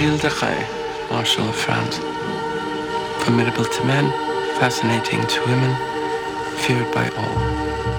Gilles de Rais, Marshal of France. Formidable to men, fascinating to women, feared by all.